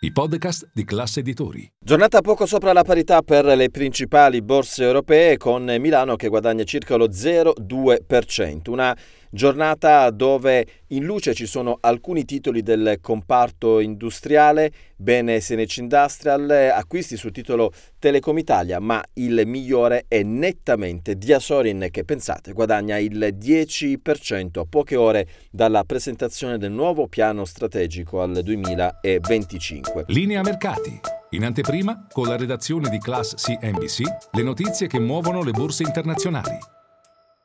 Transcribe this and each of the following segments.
i podcast di classe editori. Giornata poco sopra la parità per le principali borse europee con Milano che guadagna circa lo 0,2%, una giornata dove in luce ci sono alcuni titoli del comparto industriale, bene Senec Industrial, acquisti sul titolo Telecom Italia, ma il migliore è nettamente Diasorin che pensate guadagna il 10% a poche ore dalla presentazione del nuovo piano strategico al 2025. Linea mercati. In anteprima, con la redazione di Class CNBC, le notizie che muovono le borse internazionali.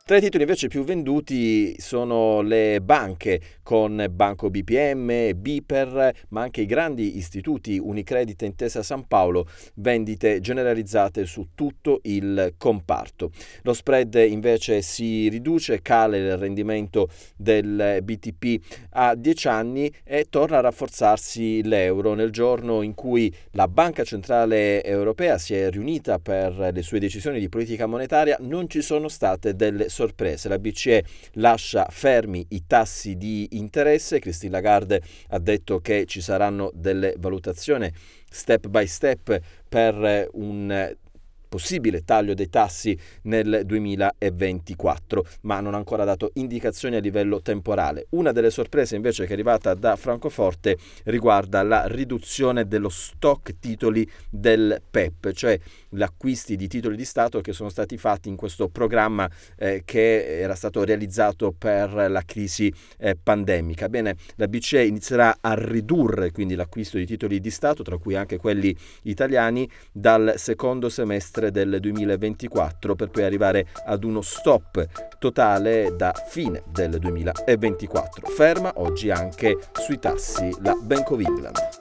Tra i titoli invece più venduti sono le banche con Banco BPM, Biper, ma anche i grandi istituti Unicredit e Intesa San Paolo, vendite generalizzate su tutto il comparto. Lo spread invece si riduce, cala il rendimento del BTP a 10 anni e torna a rafforzarsi l'euro nel giorno in cui la Banca Centrale Europea si è riunita per le sue decisioni di politica monetaria, non ci sono state delle sorprese. La BCE lascia fermi i tassi di interesse. Christine Lagarde ha detto che ci saranno delle valutazioni step by step per un possibile taglio dei tassi nel 2024, ma non ha ancora dato indicazioni a livello temporale. Una delle sorprese invece che è arrivata da Francoforte riguarda la riduzione dello stock titoli del PEP, cioè gli acquisti di titoli di Stato che sono stati fatti in questo programma eh, che era stato realizzato per la crisi eh, pandemica. Bene, la BCE inizierà a ridurre quindi l'acquisto di titoli di Stato, tra cui anche quelli italiani, dal secondo semestre settembre del 2024 per poi arrivare ad uno stop totale da fine del 2024. Ferma oggi anche sui tassi la Bank of England.